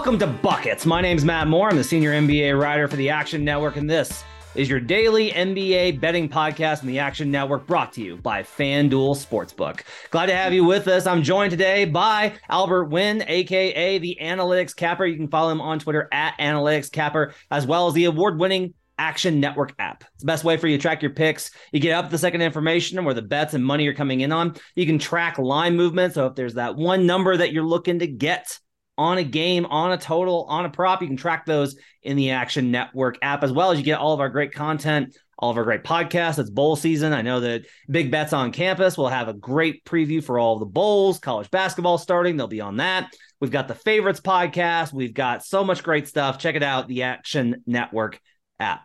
Welcome to Buckets. My name's Matt Moore. I'm the senior NBA writer for the Action Network, and this is your daily NBA betting podcast on the Action Network brought to you by FanDuel Sportsbook. Glad to have you with us. I'm joined today by Albert Nguyen, aka the Analytics Capper. You can follow him on Twitter at Analytics Capper, as well as the award winning Action Network app. It's the best way for you to track your picks. You get up the second information and where the bets and money are coming in on. You can track line movement. So if there's that one number that you're looking to get, on a game, on a total, on a prop. You can track those in the Action Network app, as well as you get all of our great content, all of our great podcasts. It's bowl season. I know that Big Bets on Campus will have a great preview for all the bowls, college basketball starting. They'll be on that. We've got the favorites podcast. We've got so much great stuff. Check it out, the Action Network app.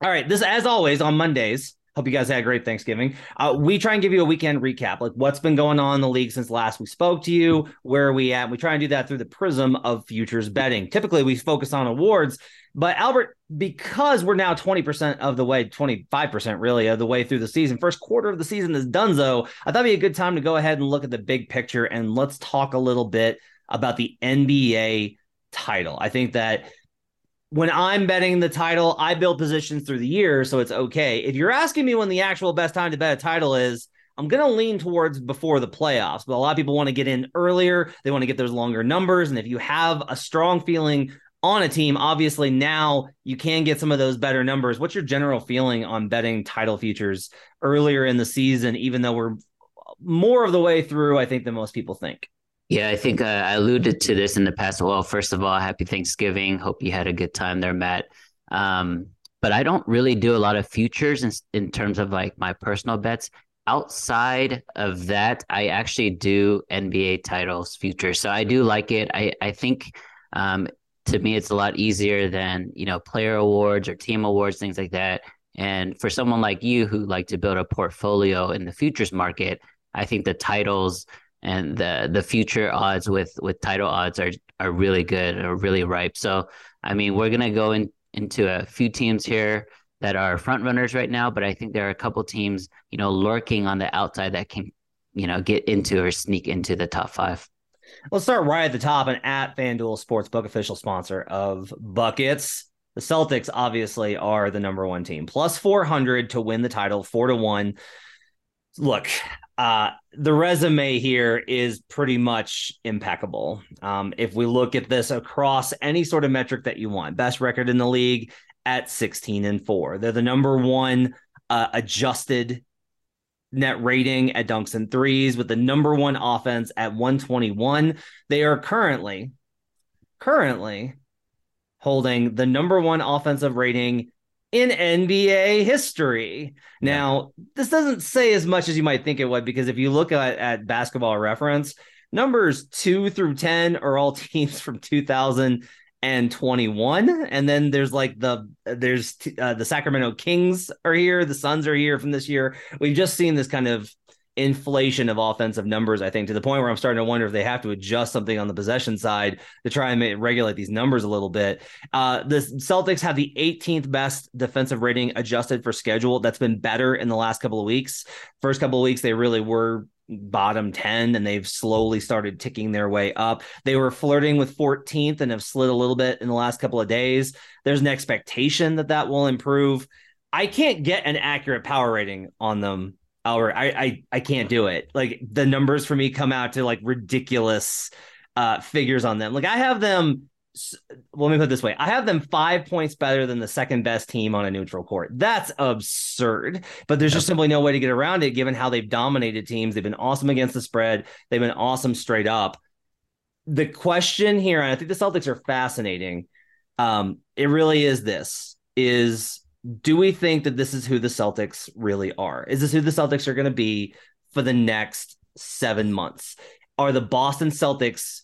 All right. This, as always, on Mondays, Hope you guys had a great Thanksgiving. Uh, we try and give you a weekend recap, like what's been going on in the league since last we spoke to you. Where are we at? We try and do that through the prism of futures betting. Typically, we focus on awards, but Albert, because we're now 20% of the way, 25% really of the way through the season, first quarter of the season is done. So I thought it'd be a good time to go ahead and look at the big picture and let's talk a little bit about the NBA title. I think that when I'm betting the title, I build positions through the year, so it's okay. If you're asking me when the actual best time to bet a title is, I'm going to lean towards before the playoffs, but a lot of people want to get in earlier. They want to get those longer numbers. And if you have a strong feeling on a team, obviously now you can get some of those better numbers. What's your general feeling on betting title futures earlier in the season, even though we're more of the way through, I think, than most people think? Yeah, I think uh, I alluded to this in the past. Well, first of all, happy Thanksgiving. Hope you had a good time there, Matt. Um, but I don't really do a lot of futures in, in terms of like my personal bets. Outside of that, I actually do NBA titles futures. So I do like it. I, I think um, to me, it's a lot easier than, you know, player awards or team awards, things like that. And for someone like you who like to build a portfolio in the futures market, I think the titles – and the the future odds with with title odds are are really good or really ripe. So I mean, we're gonna go in, into a few teams here that are front runners right now, but I think there are a couple teams, you know, lurking on the outside that can, you know, get into or sneak into the top five. Let's start right at the top and at FanDuel Sportsbook, official sponsor of Buckets. The Celtics obviously are the number one team, plus 400 to win the title, four to one. Look, uh, the resume here is pretty much impeccable. Um, if we look at this across any sort of metric that you want, best record in the league at 16 and four. They're the number one uh, adjusted net rating at dunks and threes with the number one offense at 121. They are currently, currently holding the number one offensive rating in NBA history. Now, this doesn't say as much as you might think it would, because if you look at, at basketball reference, numbers two through 10 are all teams from 2021. And then there's like the, there's uh, the Sacramento Kings are here, the Suns are here from this year. We've just seen this kind of inflation of offensive numbers, I think, to the point where I'm starting to wonder if they have to adjust something on the possession side to try and make, regulate these numbers a little bit. Uh, the Celtics have the 18th best defensive rating adjusted for schedule. That's been better in the last couple of weeks. First couple of weeks, they really were bottom 10 and they've slowly started ticking their way up. They were flirting with 14th and have slid a little bit in the last couple of days. There's an expectation that that will improve. I can't get an accurate power rating on them Albert, I, I I can't do it. Like the numbers for me come out to like ridiculous uh figures on them. Like I have them let me put it this way. I have them five points better than the second best team on a neutral court. That's absurd. But there's just simply no way to get around it given how they've dominated teams. They've been awesome against the spread. They've been awesome straight up. The question here, and I think the Celtics are fascinating. Um, it really is this is do we think that this is who the Celtics really are? Is this who the Celtics are going to be for the next seven months? Are the Boston Celtics,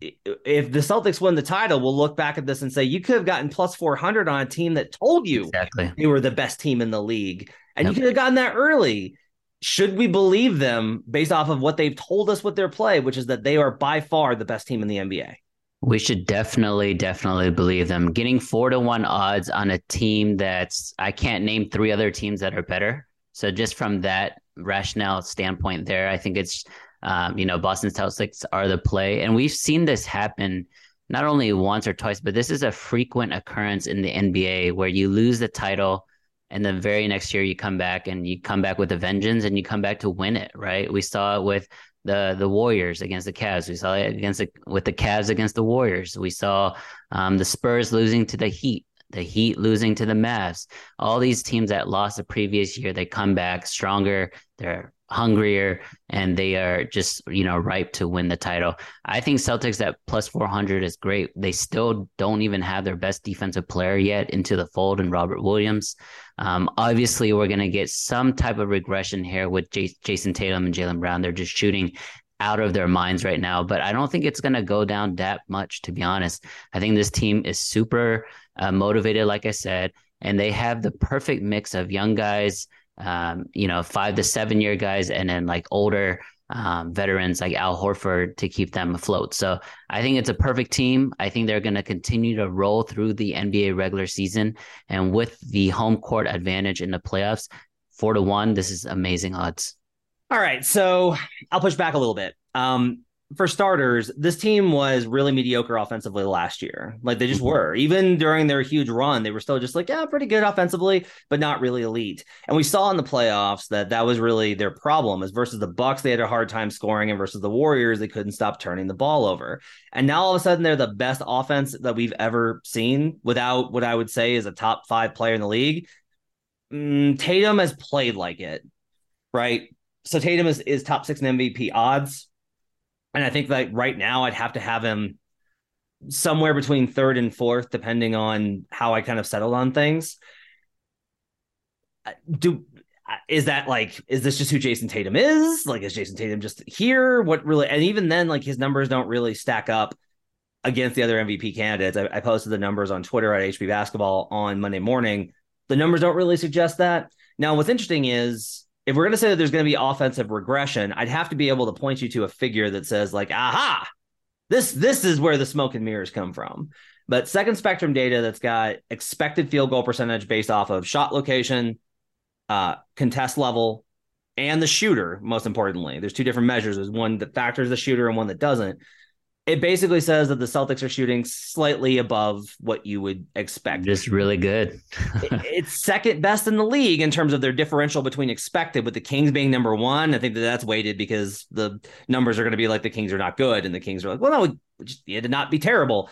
if the Celtics win the title, we'll look back at this and say, you could have gotten plus 400 on a team that told you exactly. they were the best team in the league. And yep. you could have gotten that early. Should we believe them based off of what they've told us with their play, which is that they are by far the best team in the NBA? We should definitely, definitely believe them. Getting four to one odds on a team that's, I can't name three other teams that are better. So just from that rationale standpoint there, I think it's, um, you know, Boston Celtics are the play. And we've seen this happen not only once or twice, but this is a frequent occurrence in the NBA where you lose the title and the very next year you come back and you come back with a vengeance and you come back to win it, right? We saw it with the the Warriors against the Cavs. We saw it against the, with the Cavs against the Warriors. We saw um, the Spurs losing to the Heat, the Heat losing to the Mavs. All these teams that lost the previous year, they come back stronger. They're hungrier and they are just you know ripe to win the title. I think Celtics at plus 400 is great. They still don't even have their best defensive player yet into the fold and Robert Williams. Um, obviously, we're going to get some type of regression here with J- Jayson Tatum and Jaylen Brown. They're just shooting out of their minds right now, but I don't think it's going to go down that much, to be honest. I think this team is super uh, motivated, like I said, and they have the perfect mix of young guys, um, you know, five to seven year guys, and then like older um, veterans like Al Horford to keep them afloat. So I think it's a perfect team. I think they're going to continue to roll through the NBA regular season. And with the home court advantage in the playoffs, four to one, this is amazing odds. All right. So I'll push back a little bit. Um, for starters, this team was really mediocre offensively last year. Like they just mm-hmm. were. Even during their huge run, they were still just like, yeah, pretty good offensively, but not really elite. And we saw in the playoffs that that was really their problem. Is versus the Bucks, they had a hard time scoring, and versus the Warriors, they couldn't stop turning the ball over. And now all of a sudden, they're the best offense that we've ever seen, without what I would say is a top five player in the league. Mm, Tatum has played like it, right? So Tatum is is top six in MVP odds and I think like right now I'd have to have him somewhere between third and fourth, depending on how I kind of settled on things. Uh, do is that like is this just who Jayson Tatum is? Like is Jayson Tatum just here? What really and even then, like his numbers don't really stack up against the other MVP candidates. I, I posted the numbers on Twitter at HP Basketball on Monday morning. The numbers don't really suggest that. Now, what's interesting is if we're going to say that there's going to be offensive regression, I'd have to be able to point you to a figure that says like, aha, this this is where the smoke and mirrors come from. But second spectrum data that's got expected field goal percentage based off of shot location, uh, contest level, and the shooter. Most importantly, there's two different measures. There's one that factors the shooter and one that doesn't it basically says that the Celtics are shooting slightly above what you would expect. Just really good. it's second best in the league in terms of their differential between expected, with the Kings being number one. I think that that's weighted because the numbers are going to be like the Kings are not good, and the Kings are like, well, no, we just you had to not be terrible.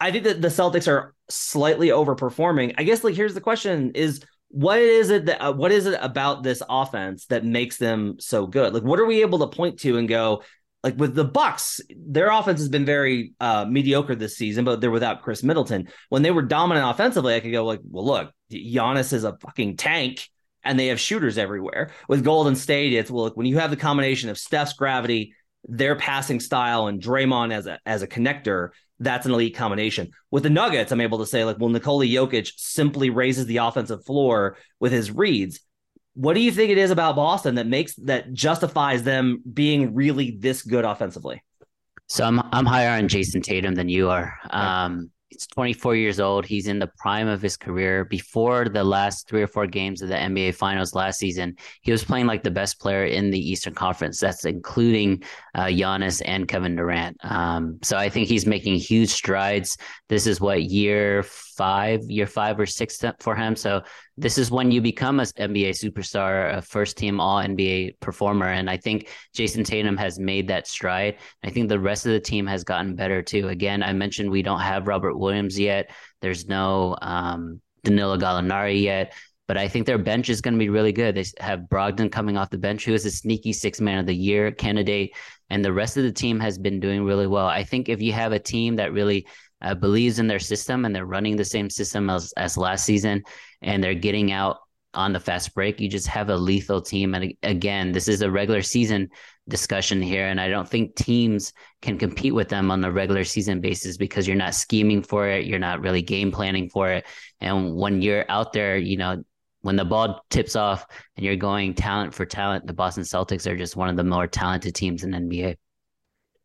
I think that the Celtics are slightly overperforming. I guess like here's the question: is what is it that uh, what is it about this offense that makes them so good? Like, what are we able to point to and go? Like with the Bucks, their offense has been very uh, mediocre this season, but they're without Khris Middleton. When they were dominant offensively, I could go like, well, look, Giannis is a fucking tank, and they have shooters everywhere. With Golden State, it's well, look, when you have the combination of Steph's gravity, their passing style, and Draymond as a as a connector, that's an elite combination. With the Nuggets, I'm able to say like, well, Nikola Jokic simply raises the offensive floor with his reads what do you think it is about Boston that makes that justifies them being really this good offensively? So I'm I'm higher on Jayson Tatum than you are. Um, he's 24 years old. He's in the prime of his career. Before the last three or four games of the NBA Finals last season, he was playing like the best player in the Eastern Conference. That's including uh, Giannis and Kevin Durant. Um, so I think he's making huge strides. This is what year five, year five or six for him. So this is when you become a NBA superstar, a first team All NBA performer, and I think Jayson Tatum has made that stride. I think the rest of the team has gotten better too. Again, I mentioned we don't have Robert Williams yet. There's no um, Danilo Gallinari yet but I think their bench is going to be really good. They have Brogdon coming off the bench, who is a sneaky six man of the year candidate, and the rest of the team has been doing really well. I think if you have a team that really uh, believes in their system and they're running the same system as, as last season and they're getting out on the fast break, you just have a lethal team. And again, this is a regular season discussion here. And I don't think teams can compete with them on the regular season basis because you're not scheming for it. You're not really game planning for it. And when you're out there, you know, when the ball tips off and you're going talent for talent, the Boston Celtics are just one of the more talented teams in NBA.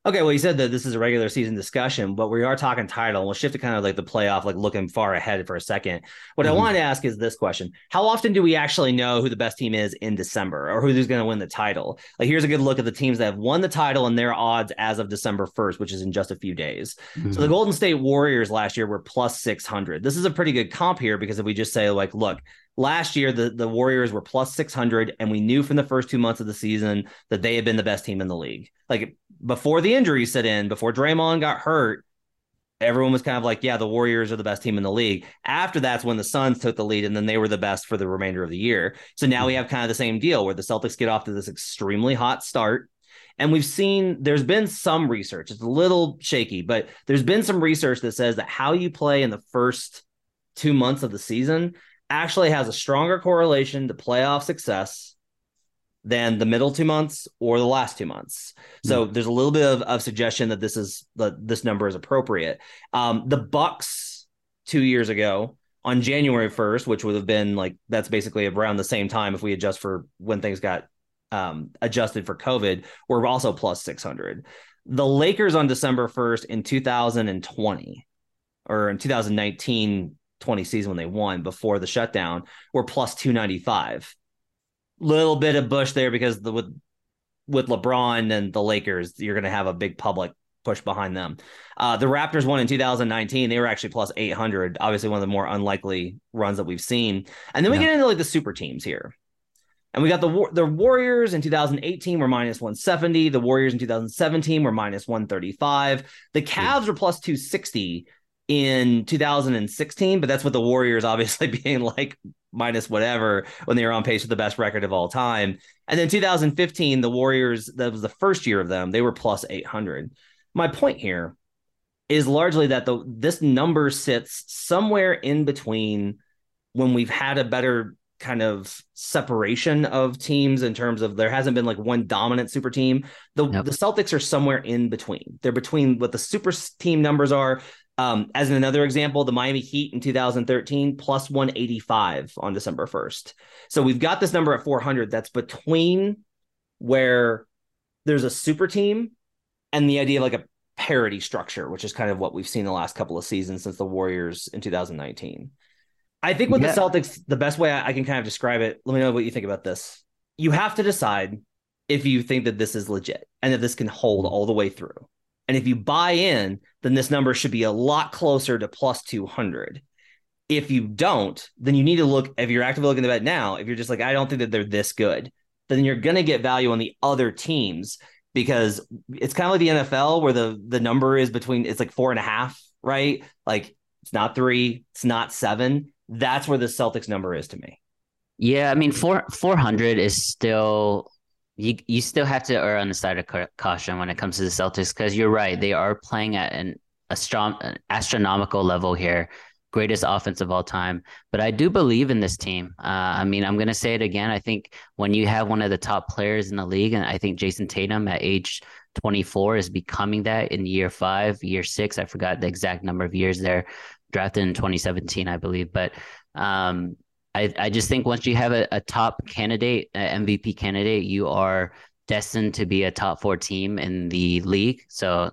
Okay, well, you said that this is a regular season discussion, but we are talking title. And We'll shift to kind of like the playoff, like looking far ahead for a second. What mm-hmm. I wanted to ask is this question: How often do we actually know who the best team is in December, or who's going to win the title? Like, here's a good look at the teams that have won the title and their odds as of December 1st, which is in just a few days. Mm-hmm. So the Golden State Warriors last year were plus 600. This is a pretty good comp here because if we just say like, look, last year the, the Warriors were plus 600 and we knew from the first two months of the season that they had been the best team in the league. Like before the injuries set in, before Draymond got hurt, everyone was kind of like, yeah, the Warriors are the best team in the league. After that's when the Suns took the lead and then they were the best for the remainder of the year. So now we have kind of the same deal where the Celtics get off to this extremely hot start. And we've seen there's been some research, it's a little shaky, but there's been some research that says that how you play in the first two months of the season actually has a stronger correlation to playoff success than the middle two months or the last two months. So mm. there's a little bit of, of suggestion that this is that this number is appropriate. Um, the Bucks two years ago on January 1st, which would have been like that's basically around the same time if we adjust for when things got um, adjusted for COVID, were also plus 600. The Lakers on December 1st in 2020 or in 2019 20 season when they won before the shutdown were plus 295. Little bit of Bush there because the with with LeBron and the Lakers, you're going to have a big public push behind them. Uh, the Raptors won in 2019. They were actually plus 800. Obviously, one of the more unlikely runs that we've seen. And then we yeah. get into like the super teams here. And we got the the Warriors in 2018 were minus 170. The Warriors in 2017 were minus 135. The Cavs were plus 260 in 2016, but that's with the Warriors obviously being like minus whatever when they were on pace for the best record of all time. And then 2015, the Warriors, that was the first year of them, they were plus 800. My point here is largely that the this number sits somewhere in between when we've had a better kind of separation of teams in terms of there hasn't been like one dominant super team. The yep. the Celtics are somewhere in between. They're between what the super team numbers are um, as another example, the Miami Heat in 2013 plus 185 on December 1st. So we've got this number at 400 that's between where there's a super team and the idea of like a parity structure, which is kind of what we've seen the last couple of seasons since the Warriors in 2019. I think with yeah. the Celtics, the best way I can kind of describe it, let me know what you think about this. You have to decide if you think that this is legit and that this can hold all the way through. And if you buy in, then this number should be a lot closer to plus 200. If you don't, then you need to look, if you're actively looking at bet now, if you're just like, I don't think that they're this good, then you're going to get value on the other teams because it's kind of like the NFL where the, the number is between, it's like four and a half, right? Like it's not three, it's not seven. That's where the Celtics number is to me. Yeah. I mean, four, 400 is still you you still have to err on the side of caution when it comes to the Celtics because you're right they are playing at an, astro- an astronomical level here greatest offense of all time. But I do believe in this team. Uh, I mean I'm gonna say it again I think when you have one of the top players in the league and I think Jayson Tatum at age 24 is becoming that in year five year six I forgot the exact number of years there drafted in 2017 I believe but um, I, I just think once you have a, a top candidate, an MVP candidate, you are destined to be a top four team in the league. So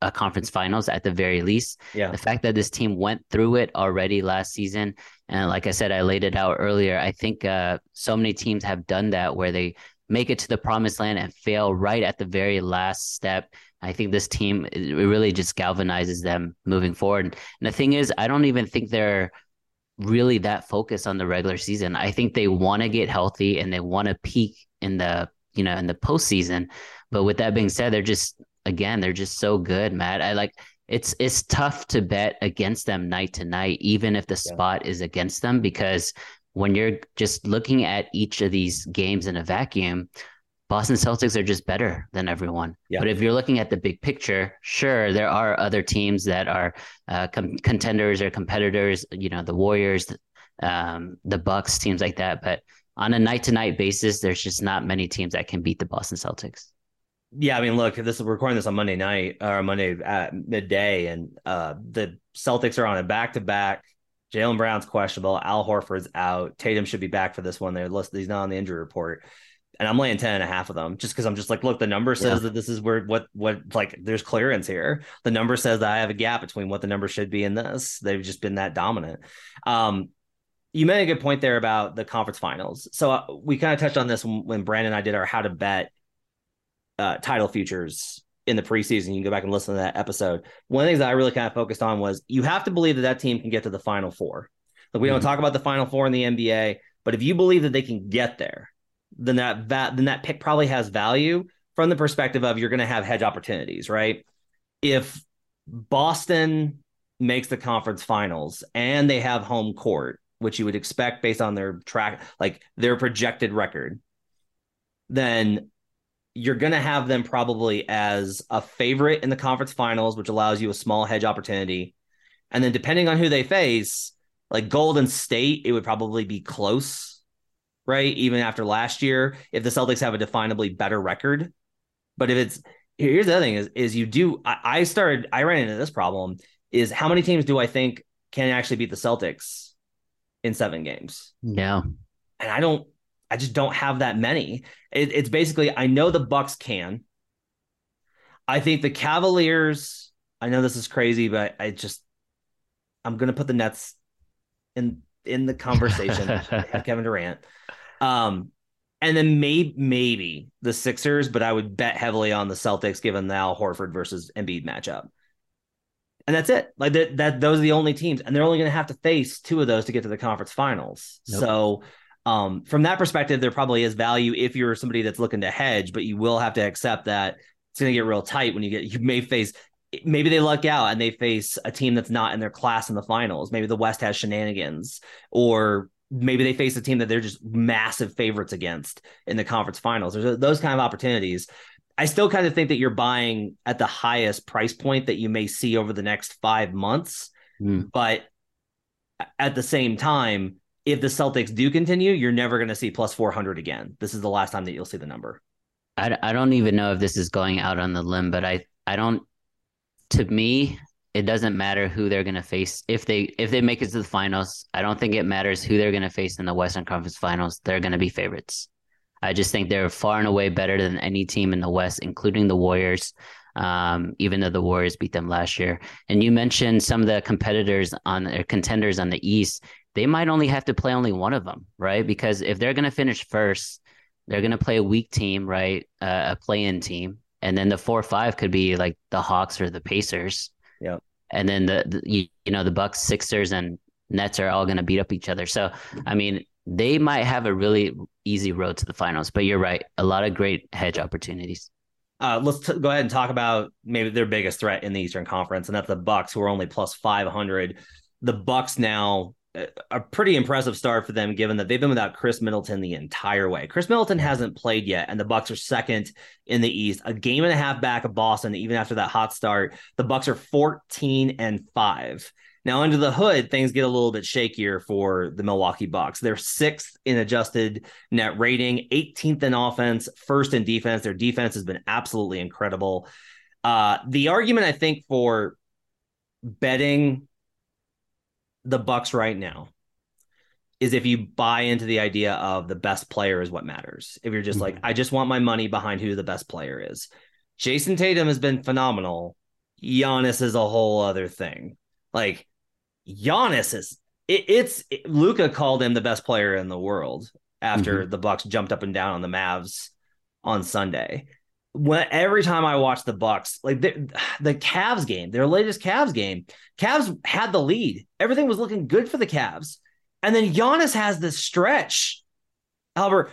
a conference finals at the very least. Yeah. The fact that this team went through it already last season, and like I said, I laid it out earlier. I think uh, so many teams have done that where they make it to the promised land and fail right at the very last step. I think this team it really just galvanizes them moving forward. And the thing is, I don't even think they're really that focused on the regular season. I think they want to get healthy and they want to peak in the you know in the postseason. But with that being said, they're just again they're just so good, Matt. I like it's it's tough to bet against them night to night, even if the yeah. spot is against them, because when you're just looking at each of these games in a vacuum, Boston Celtics are just better than everyone. Yeah. But if you're looking at the big picture, sure, there are other teams that are uh, com- contenders or competitors. You know, the Warriors, um, the Bucks, teams like that. But on a night to night basis, there's just not many teams that can beat the Boston Celtics. Yeah, I mean, look, this we're recording this on Monday night or Monday at midday, and uh, the Celtics are on a back to back. Jaylen Brown's questionable. Al Horford's out. Tatum should be back for this one. They're listed. He's not on the injury report and I'm laying 10 and a half of them just because I'm just like, look, the number says yeah. that this is where what what like there's clearance here. The number says that I have a gap between what the number should be in this. They've just been that dominant. Um, you made a good point there about the conference finals. So uh, we kind of touched on this when, when Brandon and I did our how to bet uh, title futures in the preseason. You can go back and listen to that episode. One of the things that I really kind of focused on was you have to believe that that team can get to the final four. Like we mm-hmm. don't talk about the final four in the NBA, but if you believe that they can get there, then that that then that pick probably has value from the perspective of you're going to have hedge opportunities, right? If Boston makes the conference finals and they have home court, which you would expect based on their track, like their projected record, then you're going to have them probably as a favorite in the conference finals, which allows you a small hedge opportunity. And then depending on who they face, like Golden State, it would probably be close right? Even after last year, if the Celtics have a definably better record. But if it's here's the other thing is is you do I, I started I ran into this problem is how many teams do I think can actually beat the Celtics in seven games? Hmm. Yeah. And I don't I just don't have that many. It, it's basically I know the Bucks can. I think the Cavaliers, I know this is crazy, but I just I'm gonna put the Nets in in the conversation. With Kevin Durant. Um, and then maybe maybe the Sixers, but I would bet heavily on the Celtics given the Al Horford versus Embiid matchup. And that's it. Like that, that those are the only teams, and they're only going to have to face two of those to get to the conference finals. Nope. So, um, from that perspective, there probably is value if you're somebody that's looking to hedge, but you will have to accept that it's going to get real tight when you get. You may face maybe they luck out and they face a team that's not in their class in the finals. Maybe the West has shenanigans, or maybe they face a team that they're just massive favorites against in the conference finals. There's those kind of opportunities. I still kind of think that you're buying at the highest price point that you may see over the next five months. Mm. But at the same time, if the Celtics do continue, you're never going to see plus 400 again. This is the last time that you'll see the number. I, I don't even know if this is going out on the limb, but I, I don't, to me, it doesn't matter who they're going to face. If they if they make it to the finals i don't think it matters who they're going to face in the western conference finals. They're going to be favorites. I just think they're far and away better than any team in the west including the warriors um, even though the warriors beat them last year. And you mentioned some of the competitors on their contenders on the east. They might only have to play only one of them right? Because if they're going to finish first they're going to play a weak team right? Uh, a play-in team. And then the four or five could be like the hawks or the pacers. And then the, the you, you know the Bucks, Sixers, and Nets are all going to beat up each other. So I mean, they might have a really easy road to the finals. But you're right, a lot of great hedge opportunities. Uh, let's t- go ahead and talk about maybe their biggest threat in the Eastern Conference, and that's the Bucks, who are only plus five hundred. The Bucks now a pretty impressive start for them, given that they've been without Khris Middleton the entire way. Khris Middleton hasn't played yet, and the Bucks are second in the East, a game and a half back of Boston. Even after that hot start, the Bucks are fourteen and five. Now, under the hood, things get a little bit shakier for the Milwaukee Bucks. They're sixth in adjusted net rating, 18th in offense, first in defense. Their defense has been absolutely incredible. Uh, the argument I think for betting the Bucks right now is if you buy into the idea of the best player is what matters. If you're just mm-hmm. like, I just want my money behind who the best player is. Jayson Tatum has been phenomenal. Giannis is a whole other thing. Like Giannis is it, it's it, Luka called him the best player in the world after mm-hmm. the Bucks jumped up and down on the Mavs on Sunday when every time I watch the Bucks, like the, the Cavs game, their latest Cavs game, Cavs had the lead. Everything was looking good for the Cavs. And then Giannis has this stretch. Albert,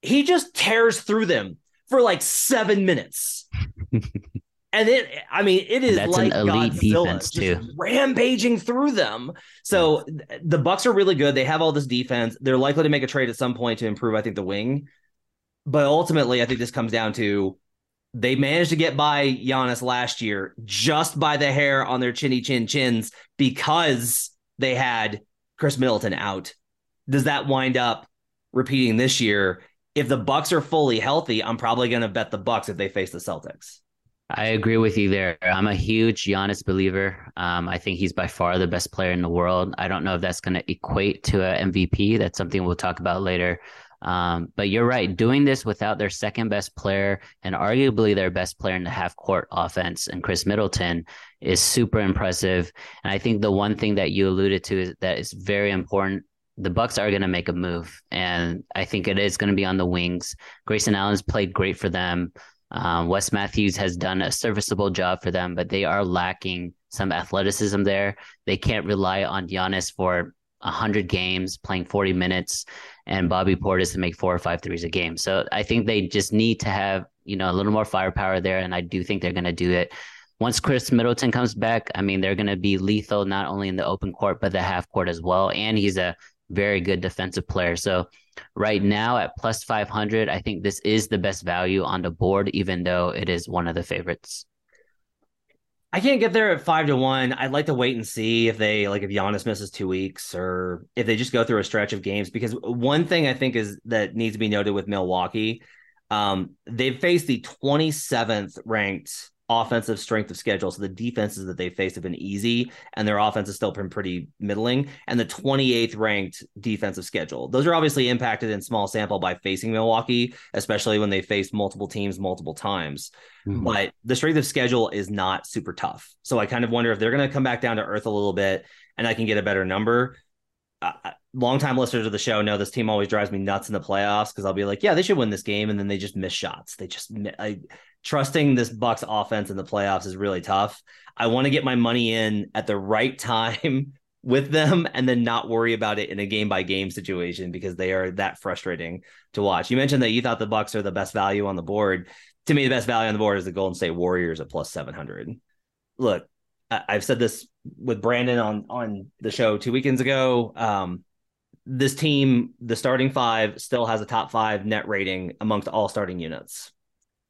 he just tears through them for like seven minutes. and it, I mean, it is That's like an elite Godzilla defense too, rampaging through them. So the Bucks are really good. They have all this defense. They're likely to make a trade at some point to improve. I think the wing But ultimately, I think this comes down to they managed to get by Giannis last year just by the hair on their chinny chin chins because they had Khris Middleton out. Does that wind up repeating this year? If the Bucks are fully healthy, I'm probably going to bet the Bucks if they face the Celtics. I agree with you there. I'm a huge Giannis believer. Um, I think he's by far the best player in the world. I don't know if that's going to equate to an MVP. That's something we'll talk about later. Um, but you're right. Doing this without their second best player and arguably their best player in the half court offense and Khris Middleton is super impressive. And I think the one thing that you alluded to is that is very important. The Bucks are going to make a move, and I think it is going to be on the wings. Grayson Allen's played great for them. Um, Wes Matthews has done a serviceable job for them, but they are lacking some athleticism there. They can't rely on Giannis for 100 games, playing 40 minutes, and Bobby Portis to make four or five threes a game. So I think they just need to have, you know, a little more firepower there. And I do think they're going to do it. Once Khris Middleton comes back, I mean, they're going to be lethal not only in the open court, but the half court as well. And he's a very good defensive player. So right now at plus 500, I think this is the best value on the board, even though it is one of the favorites. I can't get there at five to one. I'd like to wait and see if they like if Giannis misses two weeks or if they just go through a stretch of games. Because one thing I think is that needs to be noted with Milwaukee, um, they've faced the 27th ranked offensive strength of schedule. So the defenses that they faced have been easy, and their offense has still been pretty middling. And the 28th ranked defensive schedule. Those are obviously impacted in small sample by facing Milwaukee, especially when they faced multiple teams multiple times. Mm-hmm. But the strength of schedule is not super tough. So I kind of wonder if they're going to come back down to earth a little bit, and I can get a better number. Uh, longtime listeners of the show know this team always drives me nuts in the playoffs because I'll be like, yeah, they should win this game, and then they just miss shots. They just I, trusting this Bucks offense in the playoffs is really tough. I want to get my money in at the right time with them and then not worry about it in a game by game situation because they are that frustrating to watch. You mentioned that you thought the Bucks are the best value on the board. To me, the best value on the board is the Golden State Warriors at plus 700. Look, I've said this with Brandon on on the show two weekends ago. Um, this team, the starting five, still has a top five net rating amongst all starting units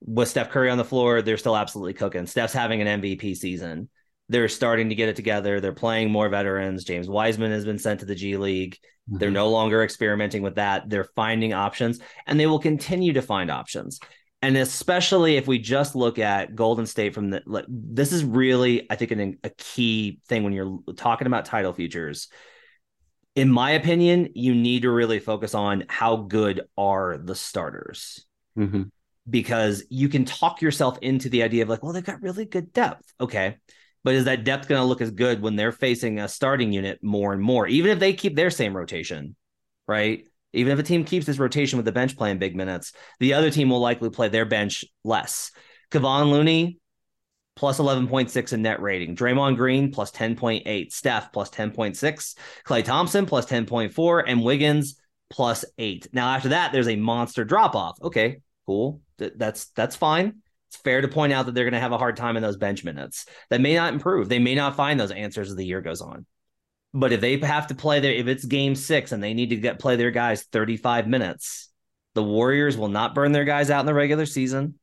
with Steph Curry on the floor, they're still absolutely cooking. Steph's having an MVP season. They're starting to get it together. They're playing more veterans. James Wiseman has been sent to the G League. Mm-hmm. They're no longer experimenting with that. They're finding options and they will continue to find options. And especially if we just look at Golden State from the, like, this is really, I think, an, a key thing when you're talking about title futures. In my opinion, you need to really focus on how good are the starters. Mm-hmm because you can talk yourself into the idea of like, well, they've got really good depth. Okay. But is that depth going to look as good when they're facing a starting unit more and more, even if they keep their same rotation, right? Even if a team keeps this rotation with the bench playing big minutes, the other team will likely play their bench less. Kevon Looney, plus 11.6 in net rating. Draymond Green, plus 10.8. Steph, plus 10.6. Klay Thompson, plus 10.4. And Wiggins, plus 8. Now, after that, there's a monster drop off. Okay, cool that's that's fine. It's fair to point out that they're going to have a hard time in those bench minutes. That may not improve. They may not find those answers as the year goes on. But if they have to play their, if it's game six and they need to get play their guys 35 minutes, the Warriors will not burn their guys out in the regular season.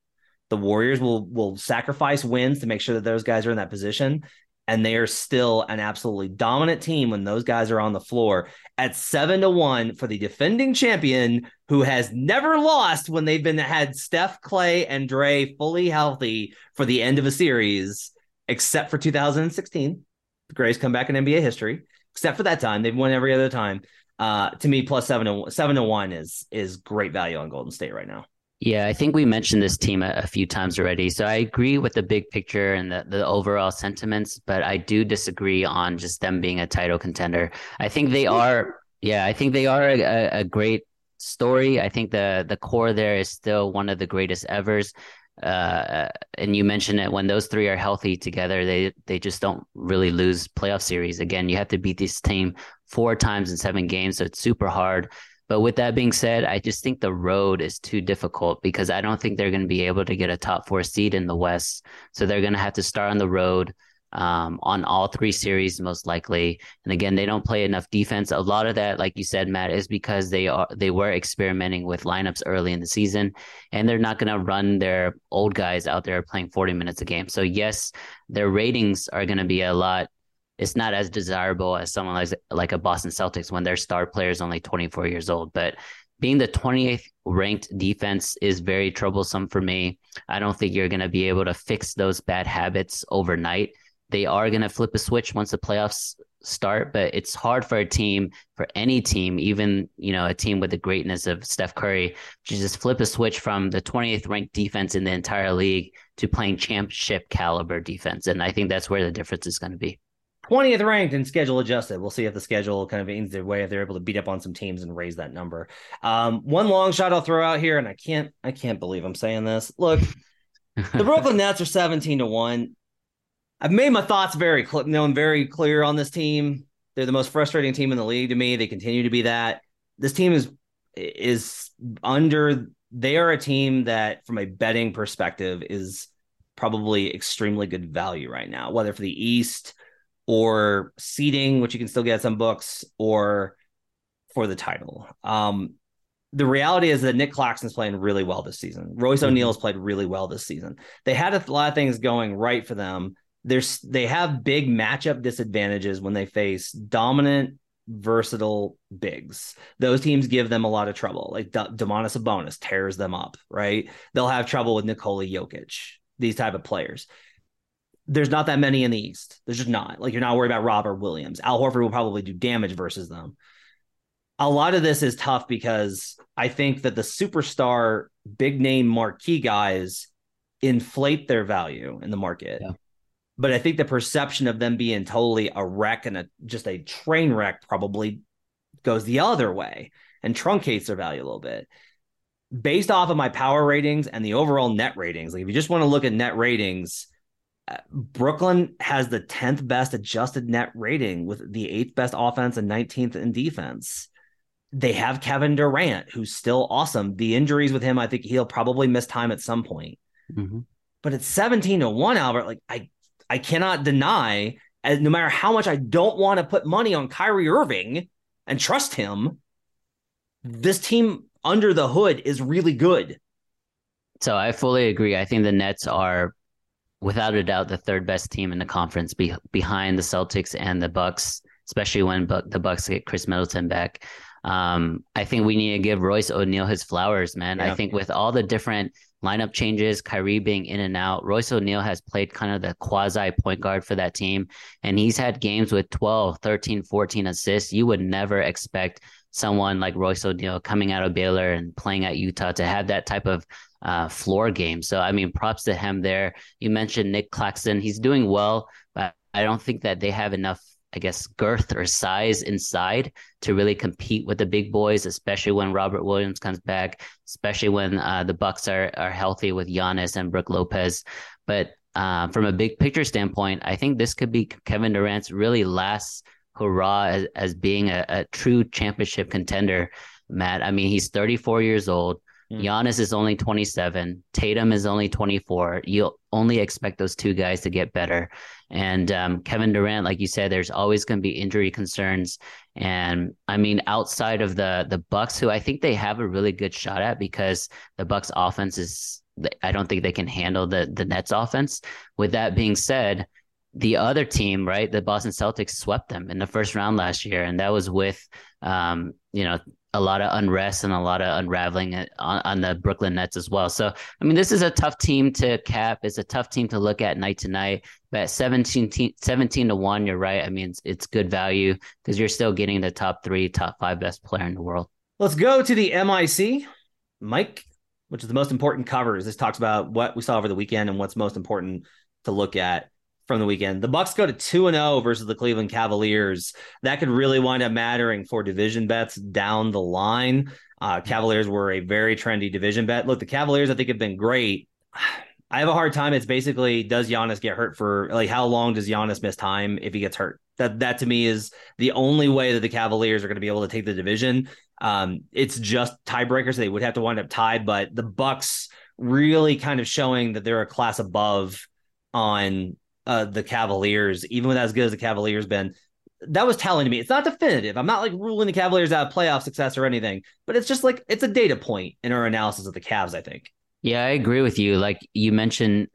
The Warriors will will sacrifice wins to make sure that those guys are in that position and they are still an absolutely dominant team when those guys are on the floor at seven to one for the defending champion who has never lost when they've been had Steph, Klay, and Dre fully healthy for the end of a series, except for 2016. The greatest comeback in NBA history. Except for that time, they've won every other time. Uh, to me, plus seven to seven to one is is great value on Golden State right now. Yeah, I think we mentioned this team a, a, few times already. So I agree with the big picture and the, the overall sentiments, but I do disagree on just them being a title contender. I think they are, yeah, I think they are a, a great story. I think the the core there is still one of the greatest evers. Uh, and you mentioned it when those three are healthy together, they they just don't really lose playoff series. Again, you have to beat this team four times in seven games, so it's super hard. But with that being said, I just think the road is too difficult because I don't think they're going to be able to get a top four seed in the West. So they're going to have to start on the road. um, on all three series, most likely. And again, they don't play enough defense. A lot of that, like you said, Matt, is because they are they were experimenting with lineups early in the season, and they're not going to run their old guys out there playing 40 minutes a game. So yes, their ratings are going to be a lot. It's not as desirable as someone like like a Boston Celtics when their star player is only 24 years old, but being the 28th ranked defense is very troublesome for me. I don't think you're going to be able to fix those bad habits overnight they are going to flip a switch once the playoffs start, but it's hard for a team, for any team, even you know a team with the greatness of Steph Curry, to just flip a switch from the 28th ranked defense in the entire league to playing championship caliber defense, and I think that's where the difference is going to be. 20th ranked and schedule adjusted. We'll see if the schedule kind of ends their way if they're able to beat up on some teams and raise that number. Um, one long shot I'll throw out here, and I can't I can't believe I'm saying this. Look, the Brooklyn Nets are 17 to 1. I've made my thoughts very cl- known very clear on this team. They're the most frustrating team in the league to me. They continue to be that. This team is is under. They are a team that, from a betting perspective, is probably extremely good value right now, whether for the East or seeding, which you can still get some books, or for the title. Um, the reality is that Nic Claxton's playing really well this season. Royce mm-hmm. Played really well this season. They had a lot of things going right for them there's they have big matchup disadvantages when they face dominant versatile bigs. Those teams give them a lot of trouble. Like D- Domantas Sabonis tears them up, right? They'll have trouble with Nikola Jokic, these type of players. There's not that many in the East. There's just not. Like you're not worried about Robert Williams. Al Horford will probably do damage versus them. A lot of this is tough because I think that the superstar, big name marquee guys inflate their value in the market. Yeah but I think the perception of them being totally a wreck and a just a train wreck probably goes the other way and truncates their value a little bit. Based off of my power ratings and the overall net ratings, like if you just want to look at net ratings, Brooklyn has the 10th best adjusted net rating with the eighth best offense and 19th in defense. They have Kevin Durant, who's still awesome. The injuries with him, I think he'll probably miss time at some point. Mm-hmm. But it's 17 to 1, Albert. Like, I I cannot deny, as no matter how much I don't want to put money on Kyrie Irving and trust him, this team under the hood is really good. So I fully agree. I think the Nets are without a doubt the third best team in the conference be- behind the Celtics and the Bucks, especially when Bu- the Bucks get Khris Middleton back. Um, I think we need to give Royce O'Neale his flowers, man. Yeah. I think with all the different lineup changes, Kyrie being in and out. Royce O'Neale has played kind of the quasi point guard for that team, and he's had games with 12, 13, 14 assists. You would never expect someone like Royce O'Neale coming out of Baylor and playing at Utah to have that type of uh, floor game. So, I mean, props to him there. You mentioned Nic Claxton. He's doing well, but I don't think that they have enough I guess, girth or size inside to really compete with the big boys, especially when Robert Williams comes back, especially when uh, the Bucks are are healthy with Giannis and Brook Lopez. But uh, from a big picture standpoint, I think this could be Kevin Durant's really last hurrah as, as being a, a true championship contender. Matt, I mean, he's 34 years old. Mm. Giannis is only 27. Tatum is only 24. You'll only expect those two guys to get better. And um, Kevin Durant, like you said, there's always going to be injury concerns. And I mean, outside of the the Bucks, who I think they have a really good shot at because the Bucks offense is, I don't think they can handle the the Nets offense. With that being said, the other team, right, the Boston Celtics swept them in the first round last year, and that was with, um, you know, a lot of unrest and a lot of unraveling on, on, the Brooklyn Nets as well. So, I mean, this is a tough team to cap. It's a tough team to look at night to night. But 17, 17 to 1, you're right. I mean, it's, it's good value because you're still getting the top three, top five best player in the world. Let's go to the MIC. Mike, which is the most important covers. This talks about what we saw over the weekend and what's most important to look at from the weekend. The Bucks go to 2 and 0 versus the Cleveland Cavaliers. That could really wind up mattering for division bets down the line. Uh, Cavaliers were a very trendy division bet. Look, the Cavaliers I think have been great. I have a hard time. It's basically does Giannis get hurt for like how long does Giannis miss time if he gets hurt? That that to me is the only way that the Cavaliers are going to be able to take the division. Um, it's just tiebreakers. So they would have to wind up tied, but the Bucks really kind of showing that they're a class above on uh, the Cavaliers, even with as good as the Cavaliers been, that was telling to me. It's not definitive. I'm not like ruling the Cavaliers out of playoff success or anything, but it's just like it's a data point in our analysis of the Cavs. I think. Yeah, I agree with you. Like you mentioned,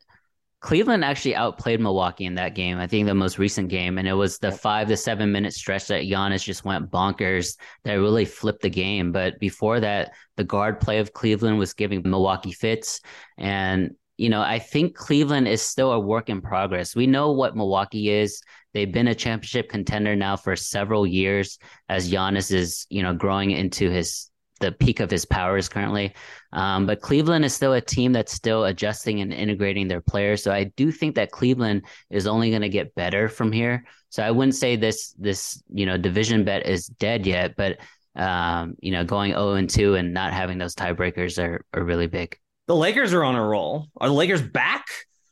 Cleveland actually outplayed Milwaukee in that game. I think the most recent game, and it was the five to seven minute stretch that Giannis just went bonkers that really flipped the game. But before that, the guard play of Cleveland was giving Milwaukee fits, and you know, I think Cleveland is still a work in progress. We know what Milwaukee is. They've been a championship contender now for several years as Giannis is, you know, growing into his the peak of his powers currently. Um, but Cleveland is still a team that's still adjusting and integrating their players. So I do think that Cleveland is only going to get better from here. So I wouldn't say this this you know division bet is dead yet, but um, you know going 0 and 2 and not having those tiebreakers are are really big the Lakers are on a roll. Are the Lakers back?